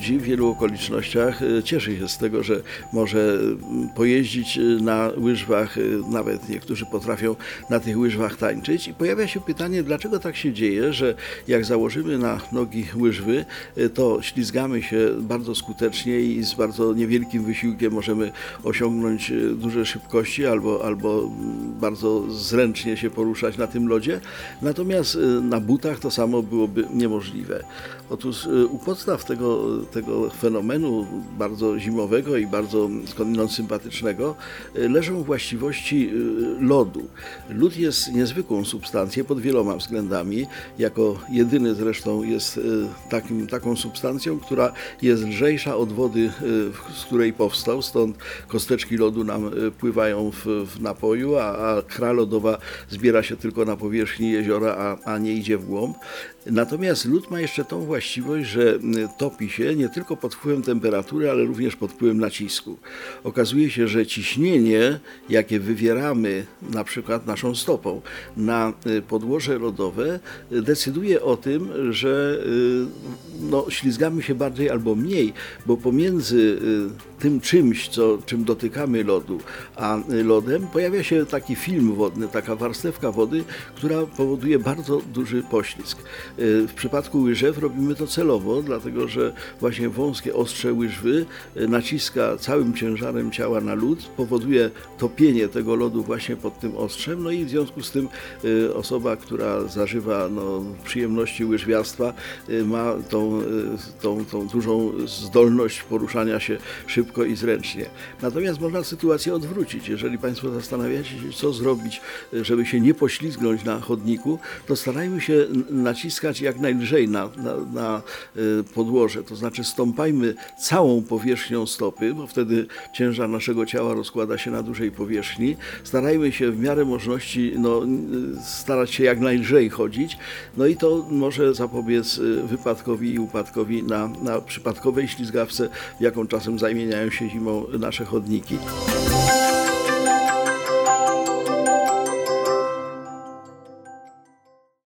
Ludzi w wielu okolicznościach e, cieszy się z tego, że może mm, pojeździć e, na łyżwach, e, nawet niektórzy potrafią na tych łyżwach tańczyć i pojawia się pytanie, dlaczego tak się dzieje, że jak założymy na nogi łyżwy, to ślizgamy się bardzo skutecznie i z bardzo niewielkim wysiłkiem możemy osiągnąć duże szybkości albo, albo mm, bardzo zręcznie się poruszać na tym lodzie, natomiast na butach to samo byłoby niemożliwe. Otóż u podstaw tego tego, fenomenu bardzo zimowego i bardzo skądinąd sympatycznego y, leżą właściwości y, lodu. Lód jest niezwykłą substancją pod wieloma względami. Jako jedyny zresztą jest y, takim, taką substancją, która jest lżejsza od wody, z której powstał, stąd kosteczki lodu nam pływają w, w napoju, a, a kra lodowa zbiera się tylko na powierzchni jeziora, a, a nie idzie w głąb. Natomiast lód ma jeszcze tą właściwość, że topi się nie tylko pod wpływem temperatury, ale również pod wpływem nacisku. Okazuje się, że ciśnienie, jakie wywieramy na przykład naszą stopą na y, podłoże lodowe, decyduje o tym, że y, no, ślizgamy się bardziej albo mniej, bo pomiędzy y, tym czymś, co, czym dotykamy lodu, a lodem pojawia się taki film wodny, taka warstewka wody, która powoduje bardzo duży poślizg. W przypadku łyżew robimy to celowo, dlatego że właśnie wąskie ostrze łyżwy naciska całym ciężarem ciała na lód, powoduje topienie tego lodu właśnie pod tym ostrzem, no i w związku z tym osoba, która zażywa no, przyjemności łyżwiarstwa ma tą, tą, tą dużą zdolność poruszania się szybko i zręcznie. Natomiast można sytuację odwrócić. Jeżeli Państwo zastanawiacie się, co zrobić, żeby się nie poślizgnąć na chodniku, to starajmy się naciskać jak najlżej na, na, na podłoże, to znaczy stąpajmy całą powierzchnią stopy, bo wtedy ciężar naszego ciała rozkłada się na dużej powierzchni. Starajmy się w miarę możliwości no, starać się jak najlżej chodzić, no i to może zapobiec y, wypadkowi i upadkowi na, na przypadkowej ślizgawce, jaką czasem zamieniają się zimą nasze chodniki.